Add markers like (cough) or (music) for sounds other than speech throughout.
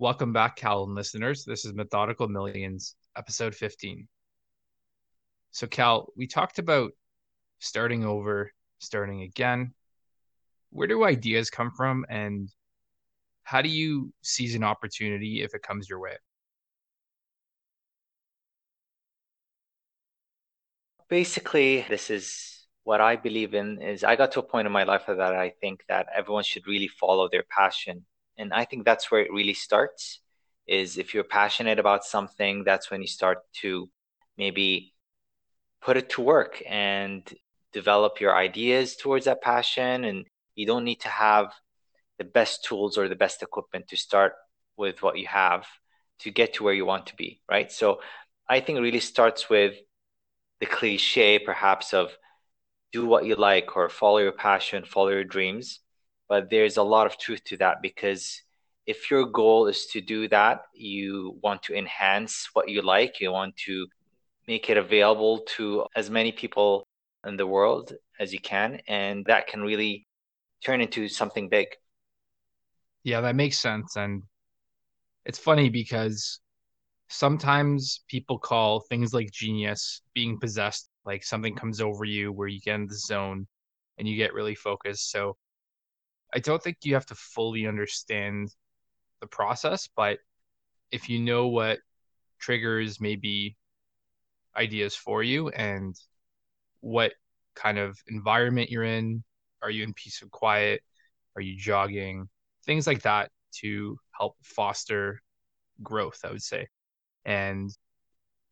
Welcome back, Cal and listeners. This is Methodical Millions, episode 15. So, Cal, we talked about starting over, starting again. Where do ideas come from, and how do you seize an opportunity if it comes your way? Basically, this is what I believe in is I got to a point in my life that I think that everyone should really follow their passion. And I think that's where it really starts is if you're passionate about something, that's when you start to maybe put it to work and develop your ideas towards that passion and you don't need to have the best tools or the best equipment to start with what you have to get to where you want to be, right? So I think it really starts with the cliche, perhaps, of do what you like or follow your passion, follow your dreams. But there's a lot of truth to that because if your goal is to do that, you want to enhance what you like, you want to make it available to as many people in the world as you can. And that can really turn into something big. Yeah, that makes sense. And it's funny because sometimes people call things like genius being possessed, like something comes over you where you get in the zone and you get really focused. So I don't think you have to fully understand the process, but if you know what triggers maybe ideas for you and what kind of environment you're in, are you in peace and quiet? Are you jogging? things like that to help foster growth, I would say. And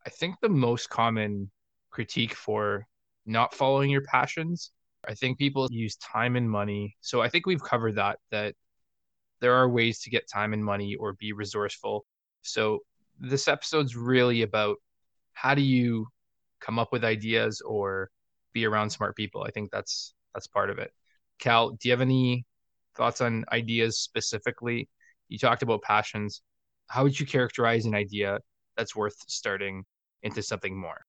I think the most common critique for not following your passions, I think people use time and money. So I think we've covered that, that there are ways to get time and money or be resourceful. So this episode's really about how do you come up with ideas or be around smart people. I think that's that's part of it. Cal, do you have any thoughts on ideas specifically? You talked about passions. How would you characterize an idea that's worth starting into something more?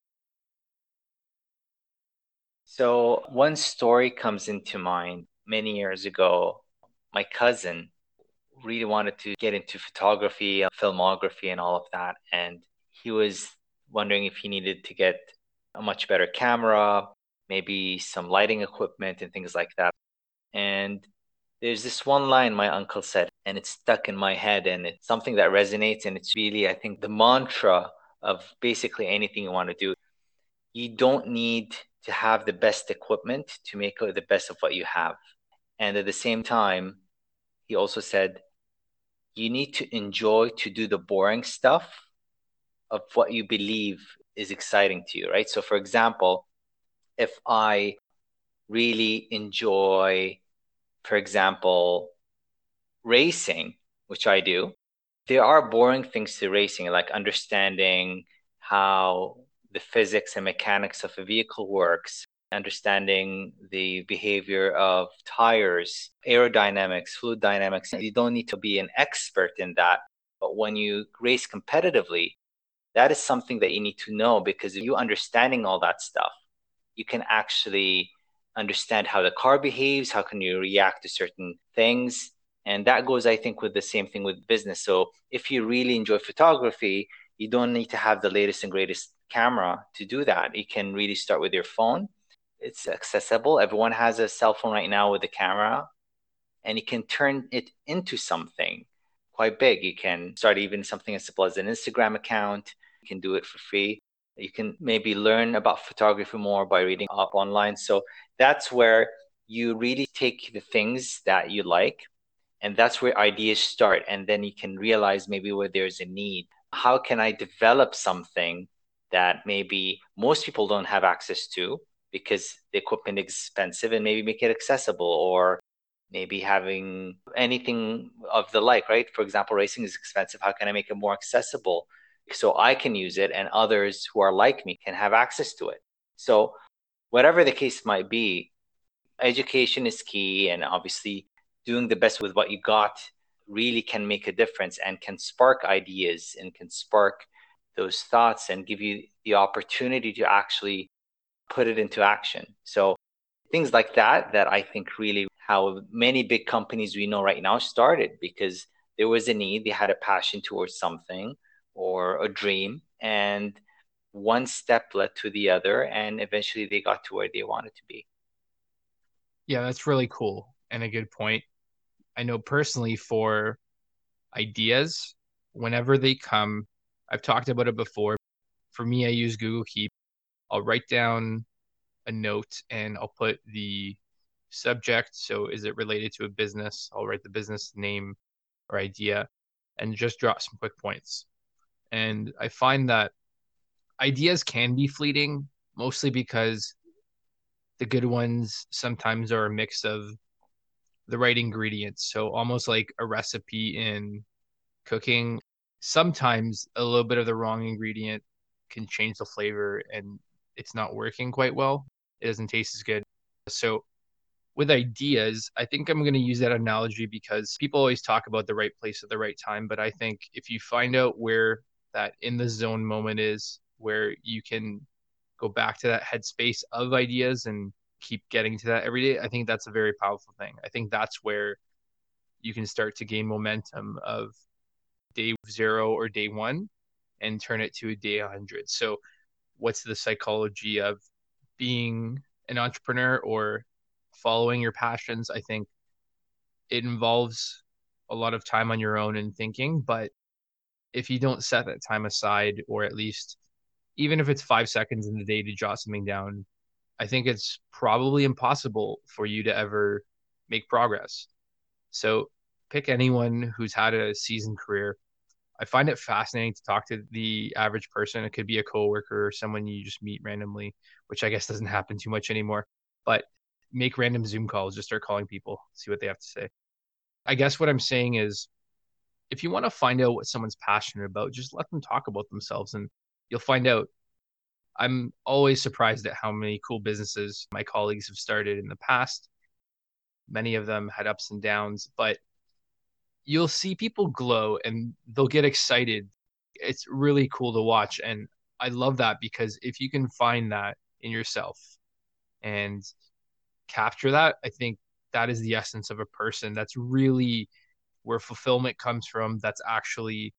So, one story comes into mind many years ago. My cousin really wanted to get into photography, uh, filmography, and all of that. And he was wondering if he needed to get a much better camera, maybe some lighting equipment, and things like that. And there's this one line my uncle said, and it's stuck in my head, and it's something that resonates. And it's really, I think, the mantra of basically anything you want to do. You don't need to have the best equipment to make the best of what you have. And at the same time, he also said, you need to enjoy to do the boring stuff of what you believe is exciting to you, right? So, for example, if I really enjoy for example, racing, which I do, there are boring things to racing, like understanding how the physics and mechanics of a vehicle works, understanding the behavior of tires, aerodynamics, fluid dynamics. You don't need to be an expert in that. But when you race competitively, that is something that you need to know because if you understanding all that stuff, you can actually understand how the car behaves, how can you react to certain things. And that goes, I think, with the same thing with business. So if you really enjoy photography, you don't need to have the latest and greatest camera to do that. You can really start with your phone. It's accessible. Everyone has a cell phone right now with a camera, and you can turn it into something quite big. You can start even something as simple as an Instagram account. You can do it for free. You can maybe learn about photography more by reading up online. So that's where you really take the things that you like and that's where ideas start and then you can realize maybe where there's a need how can i develop something that maybe most people don't have access to because the equipment is expensive and maybe make it accessible or maybe having anything of the like right for example racing is expensive how can i make it more accessible so i can use it and others who are like me can have access to it so whatever the case might be, education is key. And obviously, doing the best with what you got really can make a difference and can spark ideas and can spark those thoughts and give you the opportunity to actually put it into action. So, things like that, that I think really how many big companies we know right now started because there was a need, they had a passion towards something or a dream, and one step led to the other, and eventually they got to where they wanted to be. Yeah, that's really cool and a good point. I know personally for ideas, whenever they come, I've talked about it before. For me, I use Google Keep. I'll write down a note and I'll put the subject. So, is it related to a business? I'll write the business name or idea and just drop some quick points. And I find that ideas can be fleeting, mostly because the good ones sometimes are a mix of the right ingredients. So, almost like a recipe in cooking, sometimes a little bit of the wrong ingredient can change the flavor and it's not working quite well. It doesn't taste as good. So, with ideas, I think I'm going to use that analogy because people always talk about the right place at the right time. But I think if you find out where that in the zone moment is, where you can go back to that headspace of ideas and keep getting to that every day, I think that's a very powerful thing. I think that's where you can start to gain momentum of day zero or day one and turn it to a day 100. So, what's the psychology of being an entrepreneur or following your passions, I think it involves a lot of time on your own and thinking. But if you don't set that time aside, or at least even if it's five seconds in the day to jot something down, I think it's probably impossible for you to ever make progress. So pick anyone who's had a seasoned career. I find it fascinating to talk to the average person. It could be a coworker or someone you just meet randomly, which I guess doesn't (laughs) happen too much anymore. But make random Zoom calls, just start calling people, see what they have to say. I guess what I'm saying is if you want to find out what someone's passionate about, just let them talk about themselves and you'll find out. I'm always surprised at how many cool businesses my colleagues have started in the past. Many of them had ups and downs, but you'll see people glow and they'll get excited. It's really cool to watch. And I love that because if you can find that in yourself and capture that, I think that is the essence of a person. That's really where fulfillment comes from. That's actually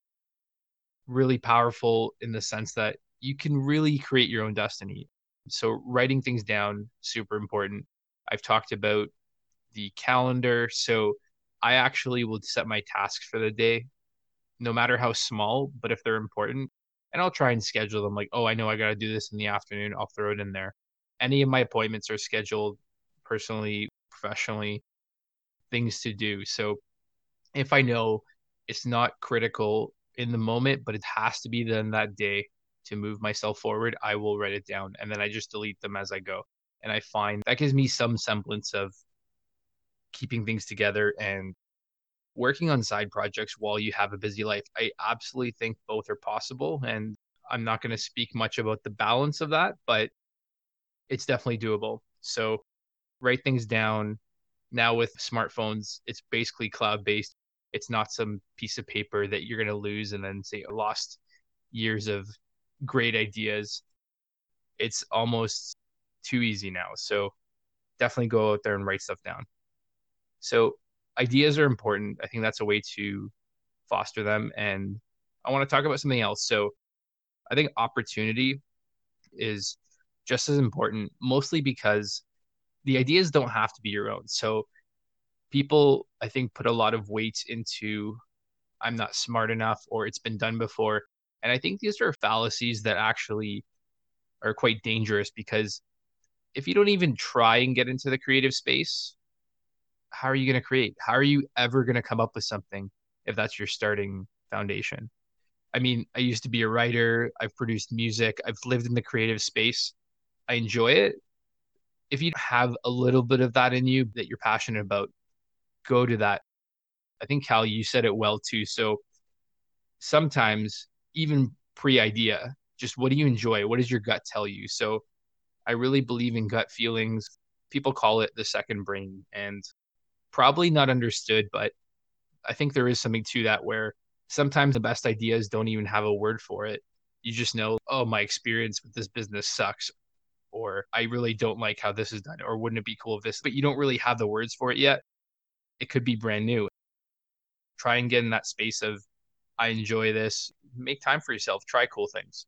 really powerful in the sense that you can really create your own destiny. So writing things down super important. I've talked about the calendar. So I actually will set my tasks for the day, no matter how small, but if they're important, and I'll try and schedule them like, oh, I know I got to do this in the afternoon. I'll throw it in there. Any of my appointments are scheduled personally, professionally, things to do. So if I know it's not critical in the moment, but it has to be done that day to move myself forward, I will write it down and then I just delete them as I go. And I find that gives me some semblance of keeping things together and working on side projects while you have a busy life. I absolutely think both are possible. And I'm not going to speak much about the balance of that, but it's definitely doable. So write things down. Now with smartphones, it's basically cloud based. It's not some piece of paper that you're going to lose and then say, lost years of great ideas. It's almost too easy now. So definitely go out there and write stuff down. So ideas are important. I think that's a way to foster them. And I want to talk about something else. So I think opportunity is just as important, mostly because the ideas don't have to be your own. So people, I think, put a lot of weight into I'm not smart enough or it's been done before. And I think these are fallacies that actually are quite dangerous because if you don't even try and get into the creative space, how are you going to create? How are you ever going to come up with something if that's your starting foundation? I mean, I used to be a writer, I've produced music, I've lived in the creative space. I enjoy it, if you have a little bit of that in you that you're passionate about, go to that. I think Cal, you said it well too. So sometimes even pre-idea, just what do you enjoy? What does your gut tell you? So I really believe in gut feelings. People call it the second brain and probably not understood, but I think there is something to that where sometimes the best ideas don't even have a word for it. You just know, oh, my experience with this business sucks, or I really don't like how this is done, or wouldn't it be cool if this, but you don't really have the words for it yet. It could be brand new. try and get in that space of I enjoy this. Make time for yourself. Try cool things.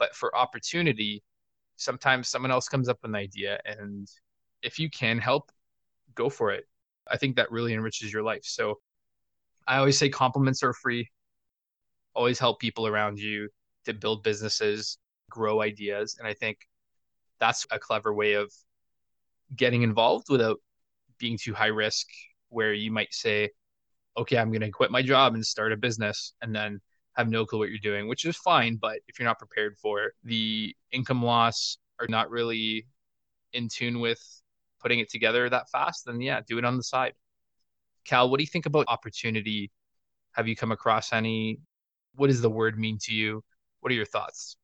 But for opportunity, sometimes someone else comes up with an idea, and if you can help, go for it. I think that really enriches your life. So I always say compliments are free. Always help people around you to build businesses, grow ideas. And I think that's a clever way of getting involved without being too high risk, where you might say, okay, I'm going to quit my job and start a business and then have no clue what you're doing, which is fine. But if you're not prepared for the income loss or not really in tune with putting it together that fast, then yeah, do it on the side. Cal, what do you think about opportunity? Have you come across any? What does the word mean to you? What are your thoughts?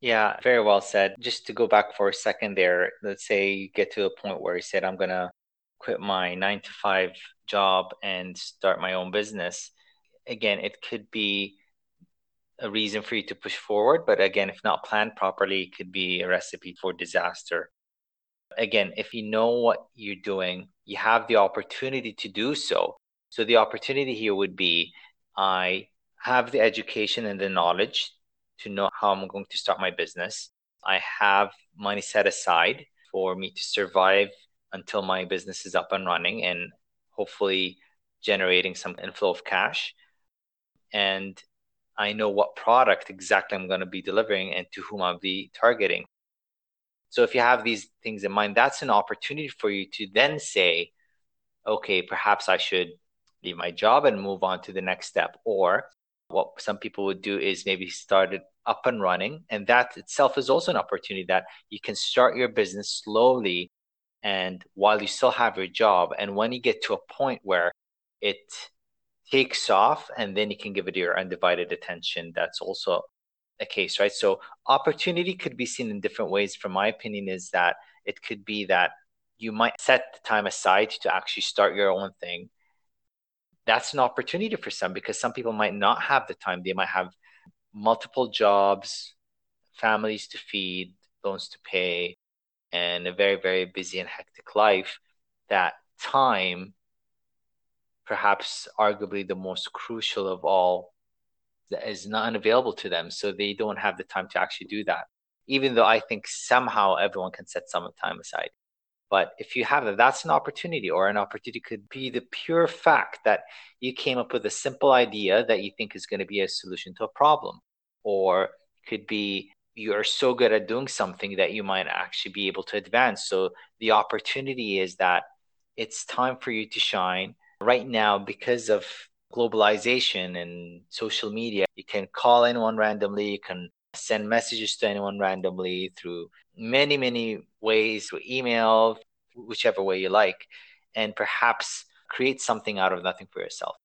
Yeah, very well said. Just to go back for a second there, let's say you get to a point where you said, I'm going to quit my nine to five job and start my own business. Again, it could be a reason for you to push forward, but again, if not planned properly, it could be a recipe for disaster. Again, if you know what you're doing, you have the opportunity to do so. So the opportunity here would be I have the education and the knowledge to know how I'm going to start my business. I have money set aside for me to survive until my business is up and running and hopefully generating some inflow of cash. And I know what product exactly I'm going to be delivering and to whom I'll be targeting. So if you have these things in mind, that's an opportunity for you to then say, okay, perhaps I should leave my job and move on to the next step. Or what some people would do is maybe start it up and running. And that itself is also an opportunity that you can start your business slowly and while you still have your job. And when you get to a point where it takes off and then you can give it your undivided attention, that's also a case, right? So opportunity could be seen in different ways. From my opinion, is that it could be that you might set the time aside to actually start your own thing. That's an opportunity for some because some people might not have the time. They might have multiple jobs, families to feed, loans to pay, and a very, very busy and hectic life. That time, perhaps arguably the most crucial of all, is not unavailable to them. So they don't have the time to actually do that. Even though I think somehow everyone can set some time aside. But if you have that, that's an opportunity, or an opportunity could be the pure fact that you came up with a simple idea that you think is going to be a solution to a problem, or could be you are so good at doing something that you might actually be able to advance. So the opportunity is that it's time for you to shine. Right now, because of globalization and social media, you can call anyone randomly, you can send messages to anyone randomly through many, many ways, through email, whichever way you like, and perhaps create something out of nothing for yourself.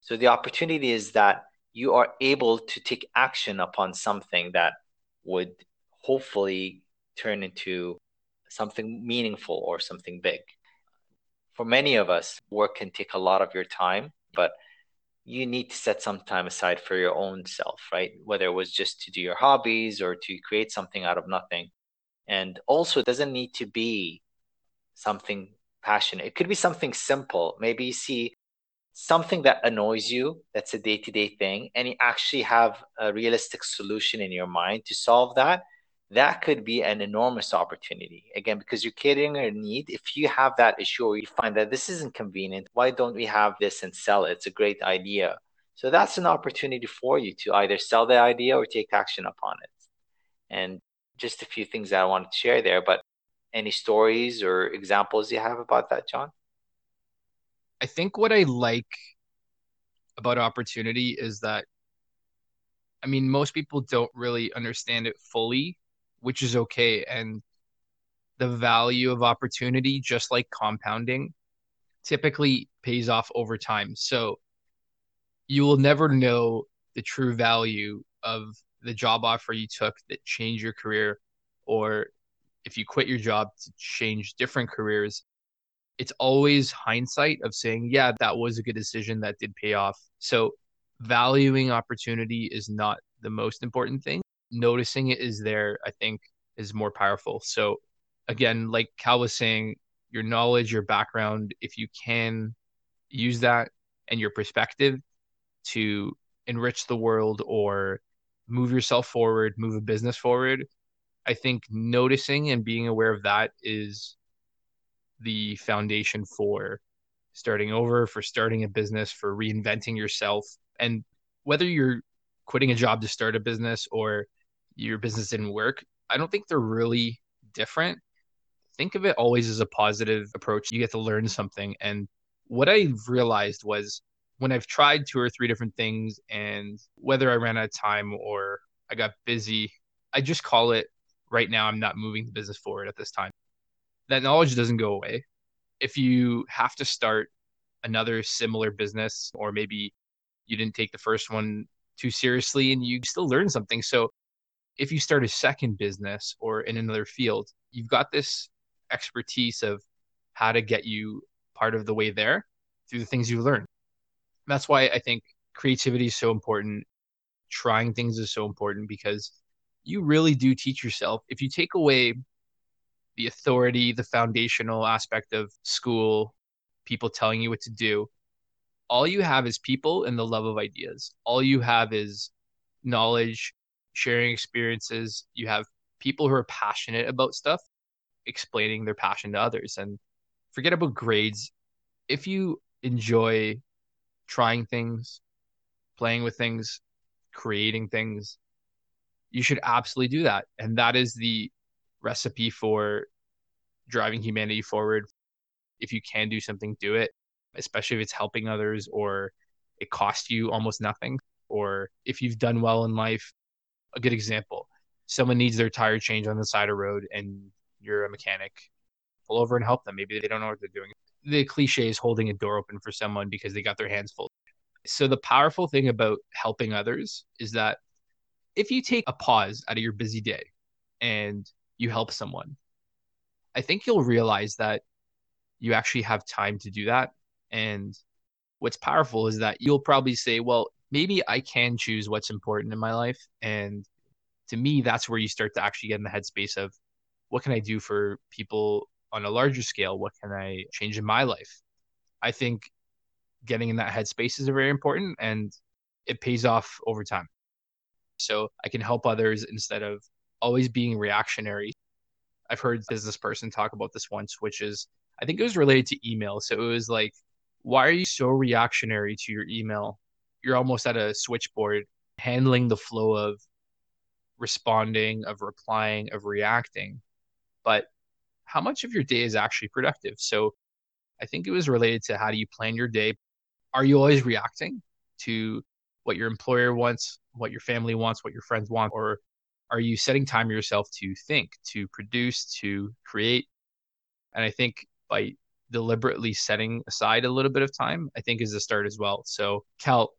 So the opportunity is that you are able to take action upon something that would hopefully turn into something meaningful or something big. For many of us, work can take a lot of your time, but you need to set some time aside for your own self, right? Whether it was just to do your hobbies or to create something out of nothing. And also, it doesn't need to be something passionate. It could be something simple. Maybe you see something that annoys you, that's a day to day thing, and you actually have a realistic solution in your mind to solve that. That could be an enormous opportunity. Again, because you're catering a need. If you have that issue or you find that this isn't convenient, why don't we have this and sell it? It's a great idea. So that's an opportunity for you to either sell the idea or take action upon it. And just a few things that I wanted to share there. But any stories or examples you have about that, John? I think what I like about opportunity is that I mean most people don't really understand it fully, which is okay. And the value of opportunity just like compounding typically pays off over time. So you will never know the true value of the job offer you took that changed your career or if you quit your job to change different careers. It's always hindsight of saying yeah that was a good decision that did pay off. So valuing opportunity is not the most important thing noticing it is there i think is more powerful so again like cal was saying your knowledge your background if you can use that and your perspective to enrich the world or move yourself forward, move a business forward. I think noticing and being aware of that is the foundation for starting over, for starting a business, for reinventing yourself. And whether you're quitting a job to start a business or your business didn't work, I don't think they're really different. Think of it always as a positive approach. You get to learn something. And what I realized was when I've tried two or three different things, and whether I ran out of time or I got busy, I just call it right now, I'm not moving the business forward at this time. That knowledge doesn't go away. If you have to start another similar business, or maybe you didn't take the first one too seriously and you still learn something. So if you start a second business or in another field, you've got this expertise of how to get you part of the way there through the things you learn. That's why I think creativity is so important. Trying things is so important because you really do teach yourself. If you take away the authority, the foundational aspect of school, people telling you what to do, all you have is people and the love of ideas. All you have is knowledge, sharing experiences. You have people who are passionate about stuff explaining their passion to others. And forget about grades. If you enjoy trying things, playing with things, creating things, you should absolutely do that. And that is the recipe for driving humanity forward. If you can do something, do it, especially if it's helping others or it costs you almost nothing. Or if you've done well in life, a good example someone needs their tire change on the side of the road and you're a mechanic pull over and help them. Maybe they don't know what they're doing. The cliche is holding a door open for someone because they got their hands full. So the powerful thing about helping others is that if you take a pause out of your busy day and you help someone i think you'll realize that you actually have time to do that and what's powerful is that you'll probably say well maybe I can choose what's important in my life. And to me, that's where you start to actually get in the headspace of what can I do for people on a larger scale? What can I change in my life? I think getting in that headspace is very important and it pays off over time. So I can help others instead of always being reactionary. I've heard business person talk about this once, which is I think it was related to email. So it was like, why are you so reactionary to your email? you're almost at a switchboard handling the flow of responding, of replying, of reacting. But how much of your day is actually productive? So I think it was related to how do you plan your day? Are you always reacting to what your employer wants, what your family wants, what your friends want? Or are you setting time yourself to think, to produce, to create? And I think by deliberately setting aside a little bit of time, I think is a start as well. So, Cal,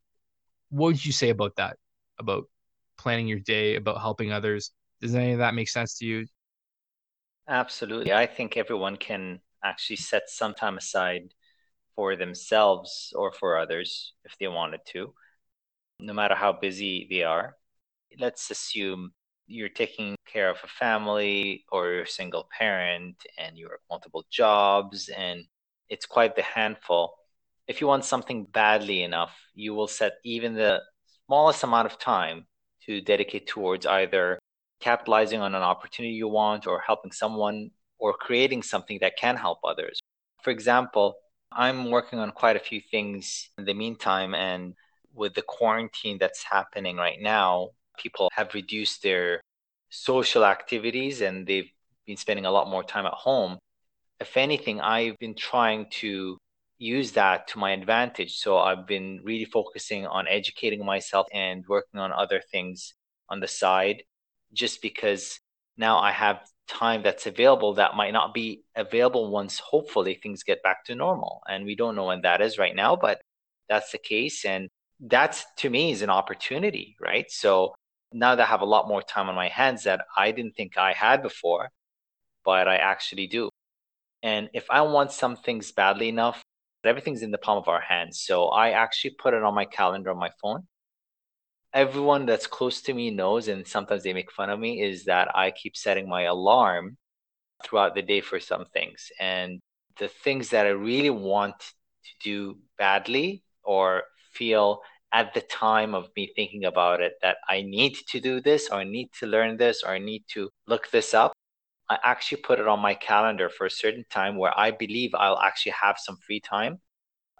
what would you say about that? About planning your day, about helping others? Does any of that make sense to you? Absolutely. I think everyone can actually set some time aside for themselves or for others if they wanted to, no matter how busy they are. Let's assume you're taking care of a family or you're a single parent and you work multiple jobs and it's quite the handful if you want something badly enough, you will set even the smallest amount of time to dedicate towards either capitalizing on an opportunity you want or helping someone or creating something that can help others. For example, I'm working on quite a few things in the meantime, and with the quarantine that's happening right now, people have reduced their social activities and they've been spending a lot more time at home. If anything, I've been trying to use that to my advantage. So I've been really focusing on educating myself and working on other things on the side just because now I have time that's available that might not be available once hopefully things get back to normal. And we don't know when that is right now, but that's the case. And that's to me is an opportunity, right? So now that I have a lot more time on my hands that I didn't think I had before, but I actually do. And if I want some things badly enough, everything's in the palm of our hands. So I actually put it on my calendar on my phone. Everyone that's close to me knows, and sometimes they make fun of me, is that I keep setting my alarm throughout the day for some things. And the things that I really want to do badly or feel at the time of me thinking about it that I need to do this or I need to learn this or I need to look this up, I actually put it on my calendar for a certain time where I believe I'll actually have some free time.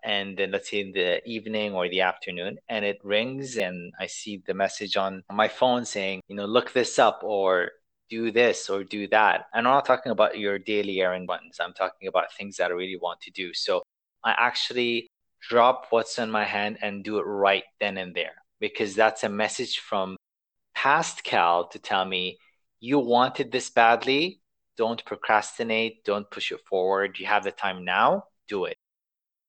And then let's say in the evening or the afternoon, and it rings, and I see the message on my phone saying, you know, look this up or do this or do that. And I'm not talking about your daily errand buttons. I'm talking about things that I really want to do. So I actually drop what's in my hand and do it right then and there because that's a message from past Cal to tell me you wanted this badly. Don't procrastinate. Don't push it forward. You have the time now. Do it.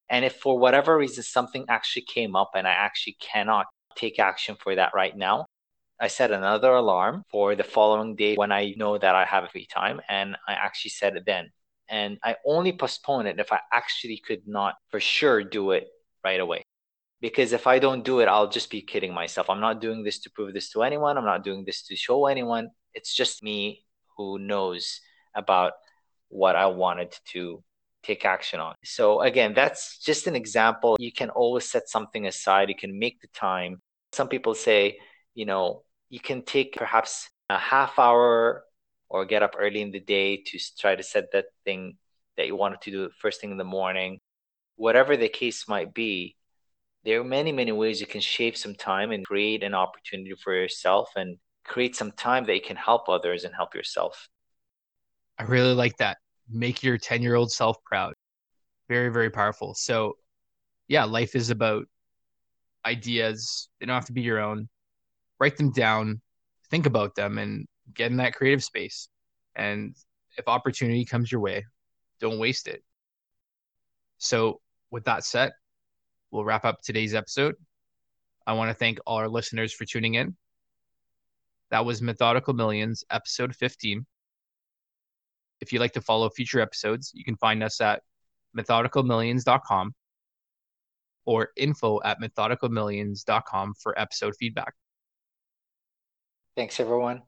And if for whatever reason something actually came up and I actually cannot take action for that right now, I set another alarm for the following day when I know that I have free time. And I actually set it then. And I only postpone it if I actually could not for sure do it right away. Because if I don't do it, I'll just be kidding myself. I'm not doing this to prove this to anyone. I'm not doing this to show anyone. It's just me who knows about what I wanted to take action on. So, again, that's just an example. You can always set something aside, you can make the time. Some people say, you know, you can take perhaps a half hour or get up early in the day to try to set that thing that you wanted to do first thing in the morning. Whatever the case might be, there are many, many ways you can shave some time and create an opportunity for yourself and create some time that you can help others and help yourself. I really like that. Make your 10 year old self proud. Very, very powerful. So, yeah, life is about ideas. They don't have to be your own. Write them down, think about them, and get in that creative space. And if opportunity comes your way, don't waste it. So, with that said, we'll wrap up today's episode. I want to thank all our listeners for tuning in. That was Methodical Millions, episode 15. If you'd like to follow future episodes, you can find us at methodicalmillions.com or info at methodicalmillions.com for episode feedback. Thanks, everyone.